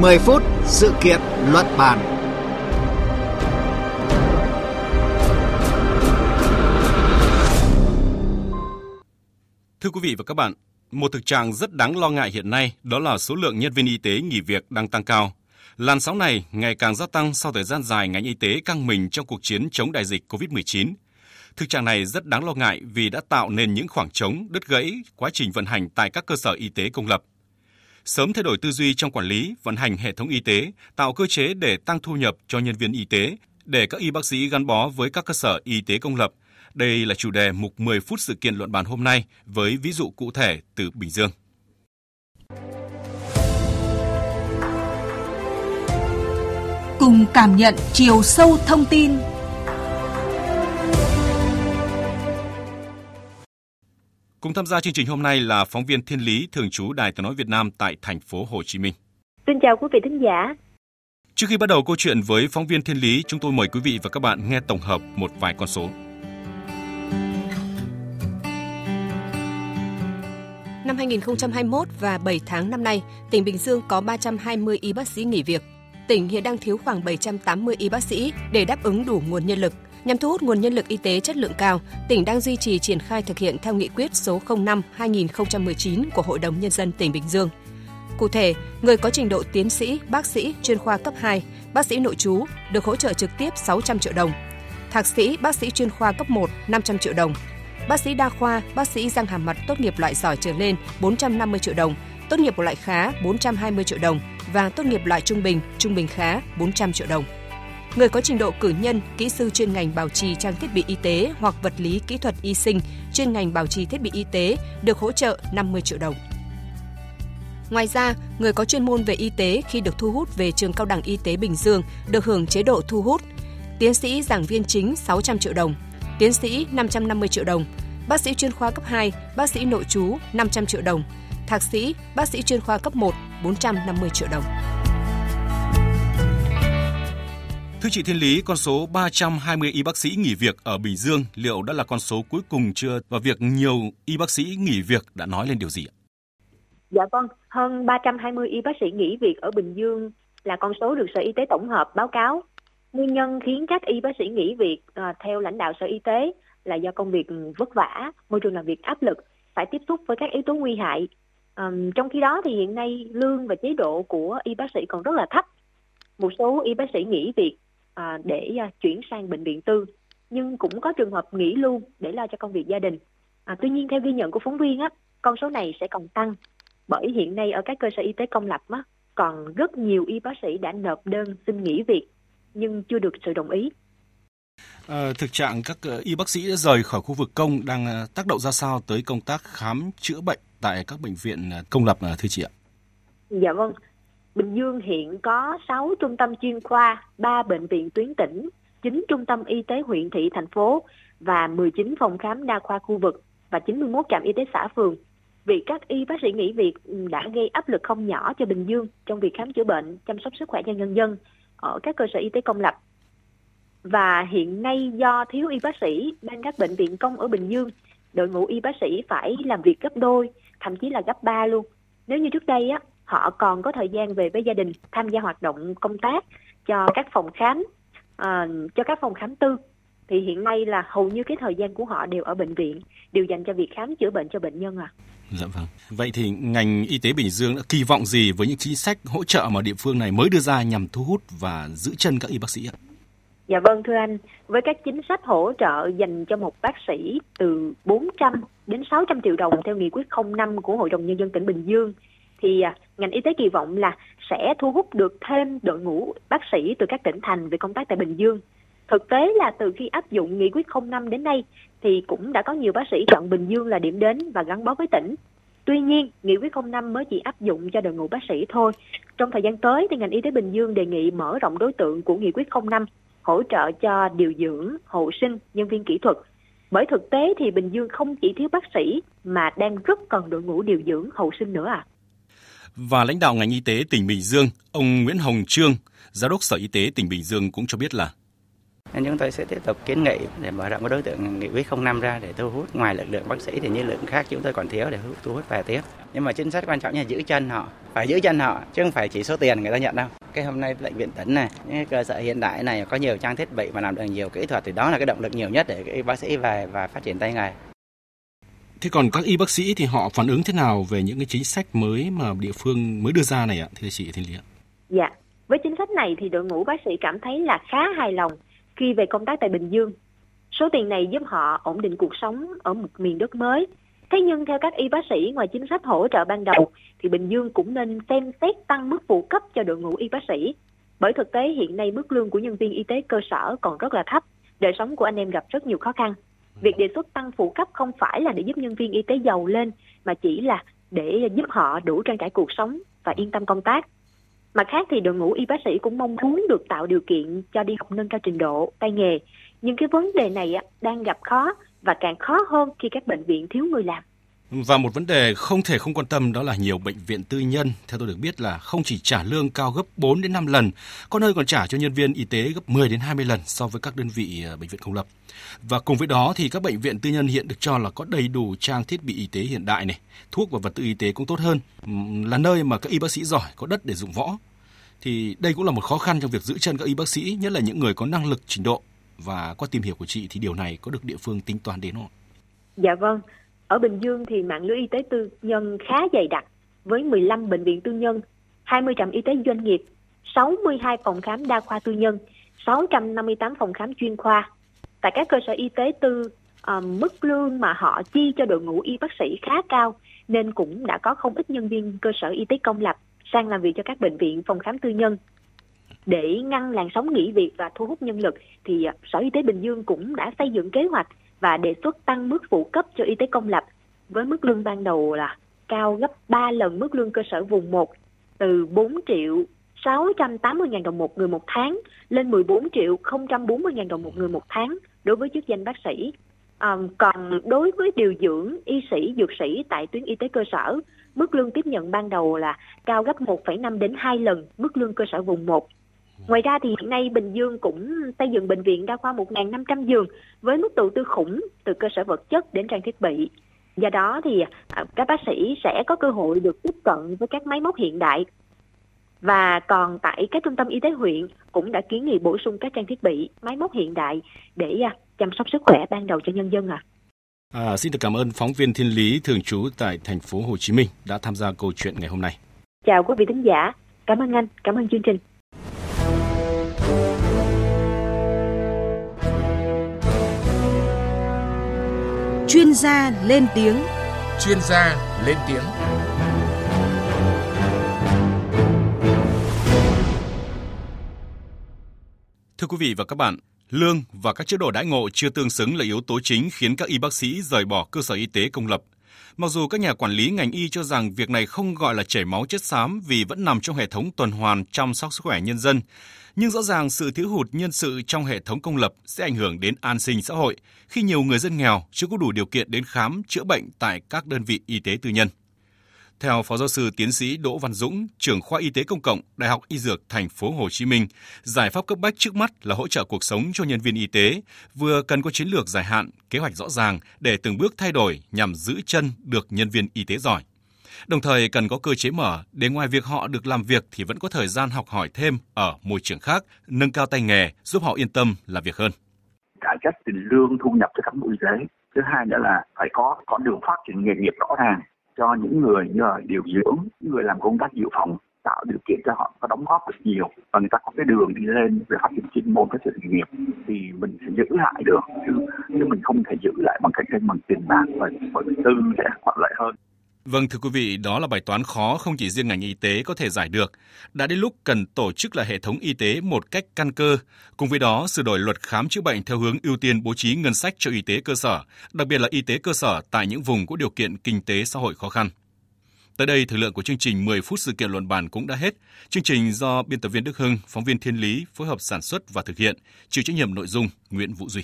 10 phút sự kiện luận bàn. Thưa quý vị và các bạn, một thực trạng rất đáng lo ngại hiện nay đó là số lượng nhân viên y tế nghỉ việc đang tăng cao. Làn sóng này ngày càng gia tăng sau thời gian dài ngành y tế căng mình trong cuộc chiến chống đại dịch COVID-19. Thực trạng này rất đáng lo ngại vì đã tạo nên những khoảng trống, đứt gãy quá trình vận hành tại các cơ sở y tế công lập. Sớm thay đổi tư duy trong quản lý, vận hành hệ thống y tế, tạo cơ chế để tăng thu nhập cho nhân viên y tế, để các y bác sĩ gắn bó với các cơ sở y tế công lập. Đây là chủ đề mục 10 phút sự kiện luận bàn hôm nay với ví dụ cụ thể từ Bình Dương. Cùng cảm nhận chiều sâu thông tin Cùng tham gia chương trình hôm nay là phóng viên Thiên Lý thường trú Đài Tiếng nói Việt Nam tại thành phố Hồ Chí Minh. Xin chào quý vị thính giả. Trước khi bắt đầu câu chuyện với phóng viên Thiên Lý, chúng tôi mời quý vị và các bạn nghe tổng hợp một vài con số. Năm 2021 và 7 tháng năm nay, tỉnh Bình Dương có 320 y bác sĩ nghỉ việc. Tỉnh hiện đang thiếu khoảng 780 y bác sĩ để đáp ứng đủ nguồn nhân lực. Nhằm thu hút nguồn nhân lực y tế chất lượng cao, tỉnh đang duy trì triển khai thực hiện theo nghị quyết số 05-2019 của Hội đồng Nhân dân tỉnh Bình Dương. Cụ thể, người có trình độ tiến sĩ, bác sĩ, chuyên khoa cấp 2, bác sĩ nội trú được hỗ trợ trực tiếp 600 triệu đồng. Thạc sĩ, bác sĩ chuyên khoa cấp 1 500 triệu đồng. Bác sĩ đa khoa, bác sĩ răng hàm mặt tốt nghiệp loại giỏi trở lên 450 triệu đồng, tốt nghiệp loại khá 420 triệu đồng và tốt nghiệp loại trung bình, trung bình khá 400 triệu đồng người có trình độ cử nhân, kỹ sư chuyên ngành bảo trì trang thiết bị y tế hoặc vật lý kỹ thuật y sinh, chuyên ngành bảo trì thiết bị y tế được hỗ trợ 50 triệu đồng. Ngoài ra, người có chuyên môn về y tế khi được thu hút về trường cao đẳng y tế Bình Dương được hưởng chế độ thu hút. Tiến sĩ giảng viên chính 600 triệu đồng, tiến sĩ 550 triệu đồng, bác sĩ chuyên khoa cấp 2, bác sĩ nội trú 500 triệu đồng, thạc sĩ, bác sĩ chuyên khoa cấp 1 450 triệu đồng. Thưa chị Thiên Lý, con số 320 y bác sĩ nghỉ việc ở Bình Dương liệu đã là con số cuối cùng chưa và việc nhiều y bác sĩ nghỉ việc đã nói lên điều gì ạ? Dạ vâng, hơn 320 y bác sĩ nghỉ việc ở Bình Dương là con số được Sở Y tế tổng hợp báo cáo. Nguyên nhân khiến các y bác sĩ nghỉ việc à, theo lãnh đạo Sở Y tế là do công việc vất vả, môi trường làm việc áp lực, phải tiếp xúc với các yếu tố nguy hại. À, trong khi đó thì hiện nay lương và chế độ của y bác sĩ còn rất là thấp. Một số y bác sĩ nghỉ việc à, để à, chuyển sang bệnh viện tư nhưng cũng có trường hợp nghỉ luôn để lo cho công việc gia đình. À, tuy nhiên theo ghi nhận của phóng viên á, con số này sẽ còn tăng bởi hiện nay ở các cơ sở y tế công lập á, còn rất nhiều y bác sĩ đã nộp đơn xin nghỉ việc nhưng chưa được sự đồng ý. À, thực trạng các ờ, y bác sĩ rời khỏi khu vực công đang ờ, tác động ra sao tới công tác khám chữa bệnh tại các bệnh viện công lập thưa chị ạ? Dạ vâng, Bình Dương hiện có 6 trung tâm chuyên khoa, 3 bệnh viện tuyến tỉnh, 9 trung tâm y tế huyện thị thành phố và 19 phòng khám đa khoa khu vực và 91 trạm y tế xã phường. Việc các y bác sĩ nghỉ việc ừ, đã gây áp lực không nhỏ cho Bình Dương trong việc khám chữa bệnh, chăm sóc sức khỏe cho nhân dân ở các cơ sở y tế công lập. Và hiện nay do thiếu y bác sĩ đang các bệnh viện công ở Bình Dương, đội ngũ y bác sĩ phải làm việc gấp đôi, thậm chí là gấp ba luôn. Nếu như trước đây á, họ còn có thời gian về với gia đình tham gia hoạt động công tác cho các phòng khám uh, cho các phòng khám tư thì hiện nay là hầu như cái thời gian của họ đều ở bệnh viện đều dành cho việc khám chữa bệnh cho bệnh nhân à. Dạ vâng. Vậy thì ngành y tế Bình Dương đã kỳ vọng gì với những chính sách hỗ trợ mà địa phương này mới đưa ra nhằm thu hút và giữ chân các y bác sĩ ạ? Dạ vâng thưa anh, với các chính sách hỗ trợ dành cho một bác sĩ từ 400 đến 600 triệu đồng theo nghị quyết 05 của Hội đồng Nhân dân tỉnh Bình Dương thì à, ngành y tế kỳ vọng là sẽ thu hút được thêm đội ngũ bác sĩ từ các tỉnh thành về công tác tại Bình Dương. Thực tế là từ khi áp dụng nghị quyết 05 đến nay thì cũng đã có nhiều bác sĩ chọn Bình Dương là điểm đến và gắn bó với tỉnh. Tuy nhiên, nghị quyết 05 mới chỉ áp dụng cho đội ngũ bác sĩ thôi. Trong thời gian tới thì ngành y tế Bình Dương đề nghị mở rộng đối tượng của nghị quyết 05 hỗ trợ cho điều dưỡng, hộ sinh, nhân viên kỹ thuật. Bởi thực tế thì Bình Dương không chỉ thiếu bác sĩ mà đang rất cần đội ngũ điều dưỡng, hậu sinh nữa à và lãnh đạo ngành y tế tỉnh Bình Dương, ông Nguyễn Hồng Trương, Giám đốc Sở Y tế tỉnh Bình Dương cũng cho biết là nên chúng tôi sẽ tiếp tục kiến nghị để mở rộng cái đối tượng nghị quyết 05 ra để thu hút ngoài lực lượng bác sĩ thì những lượng khác chúng tôi còn thiếu để thu hút về tiếp. Nhưng mà chính sách quan trọng là giữ chân họ, phải giữ chân họ chứ không phải chỉ số tiền người ta nhận đâu. Cái hôm nay bệnh viện tỉnh này, những cơ sở hiện đại này có nhiều trang thiết bị và làm được nhiều kỹ thuật thì đó là cái động lực nhiều nhất để bác sĩ về và phát triển tay nghề. Thế còn các y bác sĩ thì họ phản ứng thế nào về những cái chính sách mới mà địa phương mới đưa ra này ạ, thưa chị Thiên Lý ạ? Dạ, với chính sách này thì đội ngũ bác sĩ cảm thấy là khá hài lòng khi về công tác tại Bình Dương. Số tiền này giúp họ ổn định cuộc sống ở một miền đất mới. Thế nhưng theo các y bác sĩ ngoài chính sách hỗ trợ ban đầu thì Bình Dương cũng nên xem xét tăng mức phụ cấp cho đội ngũ y bác sĩ. Bởi thực tế hiện nay mức lương của nhân viên y tế cơ sở còn rất là thấp, đời sống của anh em gặp rất nhiều khó khăn. Việc đề xuất tăng phụ cấp không phải là để giúp nhân viên y tế giàu lên mà chỉ là để giúp họ đủ trang trải cuộc sống và yên tâm công tác. Mặt khác thì đội ngũ y bác sĩ cũng mong muốn được tạo điều kiện cho đi học nâng cao trình độ, tay nghề. Nhưng cái vấn đề này đang gặp khó và càng khó hơn khi các bệnh viện thiếu người làm. Và một vấn đề không thể không quan tâm đó là nhiều bệnh viện tư nhân, theo tôi được biết là không chỉ trả lương cao gấp 4 đến 5 lần, có nơi còn trả cho nhân viên y tế gấp 10 đến 20 lần so với các đơn vị ờ, bệnh viện công lập. Và cùng với đó thì các bệnh viện tư nhân hiện được cho là có đầy đủ trang thiết bị y tế hiện đại này, thuốc và vật tư y tế cũng tốt hơn, là nơi mà các y bác sĩ giỏi có đất để dụng võ. Thì đây cũng là một khó khăn trong việc giữ chân các y bác sĩ, nhất là những người có năng lực trình độ. Và qua tìm hiểu của chị thì điều này có được địa phương tính toán đến không? Dạ vâng, ở Bình Dương thì mạng lưới y tế tư nhân khá dày đặc với 15 bệnh viện tư nhân, 20 trạm y tế doanh nghiệp, 62 phòng khám đa khoa tư nhân, 658 phòng khám chuyên khoa. Tại các cơ sở y tế tư, à, mức lương mà họ chi cho đội ngũ y bác sĩ khá cao nên cũng đã có không ít nhân viên cơ sở y tế công lập sang làm việc cho các bệnh viện phòng khám tư nhân. Để ngăn làn sóng nghỉ việc và thu hút nhân lực thì Sở Y tế Bình Dương cũng đã xây dựng kế hoạch và đề xuất tăng mức phụ cấp cho y tế công lập với mức lương ban đầu là cao gấp 3 lần mức lương cơ sở vùng 1 từ 4 triệu 680.000 đồng một người một tháng lên 14 triệu 040.000 đồng một người một tháng đối với chức danh bác sĩ. À, còn đối với điều dưỡng, y sĩ, dược sĩ tại tuyến y tế cơ sở, mức lương tiếp nhận ban đầu là cao gấp 1,5 đến 2 lần mức lương cơ sở vùng 1. Ngoài ra thì hiện nay Bình Dương cũng xây dựng bệnh viện đa khoa 1.500 giường với mức đầu tư khủng từ cơ sở vật chất đến trang thiết bị. Do đó thì à, các bác sĩ sẽ có cơ hội được tiếp cận với các máy móc hiện đại. Và còn tại các trung tâm y tế huyện cũng đã kiến nghị bổ sung các trang thiết bị, máy móc hiện đại để à, chăm sóc sức khỏe ban đầu cho nhân dân à. À, xin được cảm ơn phóng viên Thiên Lý thường trú tại thành phố Hồ Chí Minh đã tham gia câu chuyện ngày hôm nay. Chào quý vị thính giả, cảm ơn anh, cảm ơn chương trình. Chuyên gia lên tiếng. Chuyên gia lên tiếng. Thưa quý vị và các bạn, lương và các chế độ đãi ngộ chưa tương xứng là yếu tố chính khiến các y bác sĩ rời bỏ cơ sở y tế công lập. Mặc dù các nhà quản lý ngành y cho rằng việc này không gọi là chảy máu chất xám vì vẫn nằm trong hệ thống tuần hoàn chăm sóc sức khỏe nhân dân, nhưng rõ ràng sự thiếu hụt nhân sự trong hệ thống công lập sẽ ảnh hưởng đến an sinh xã hội khi nhiều người dân nghèo chưa có đủ điều kiện đến khám chữa bệnh tại các đơn vị y tế tư nhân. Theo Phó giáo sư tiến sĩ Đỗ Văn Dũng, trưởng khoa y tế công cộng, Đại học Y Dược Thành phố Hồ Chí Minh, giải pháp cấp bách trước mắt là hỗ trợ cuộc sống cho nhân viên y tế, vừa cần có chiến lược dài hạn, kế hoạch rõ ràng để từng bước thay đổi nhằm giữ chân được nhân viên y tế giỏi. Đồng thời cần có cơ chế mở để ngoài việc họ được làm việc thì vẫn có thời gian học hỏi thêm ở môi trường khác, nâng cao tay nghề, giúp họ yên tâm làm việc hơn. Cải cách tiền lương thu nhập cho cán bộ y tế. Thứ hai nữa là phải có con đường phát triển nghề nghiệp rõ ràng cho những người như là điều dưỡng, những người làm công tác dự phòng tạo điều kiện cho họ có đóng góp được nhiều và người ta có cái đường đi lên về phát triển chuyên môn phát triển nghề nghiệp thì mình sẽ giữ lại được chứ, chứ mình không thể giữ lại bằng cách bằng tiền bạc và bởi tư sẽ thuận lợi hơn. Vâng thưa quý vị, đó là bài toán khó không chỉ riêng ngành y tế có thể giải được. Đã đến lúc cần tổ chức lại hệ thống y tế một cách căn cơ. Cùng với đó, sửa đổi luật khám chữa bệnh theo hướng ưu tiên bố trí ngân sách cho y tế cơ sở, đặc biệt là y tế cơ sở tại những vùng có điều kiện kinh tế xã hội khó khăn. Tới đây, thời lượng của chương trình 10 phút sự kiện luận bàn cũng đã hết. Chương trình do biên tập viên Đức Hưng, phóng viên Thiên Lý phối hợp sản xuất và thực hiện, chịu trách nhiệm nội dung Nguyễn Vũ Duy.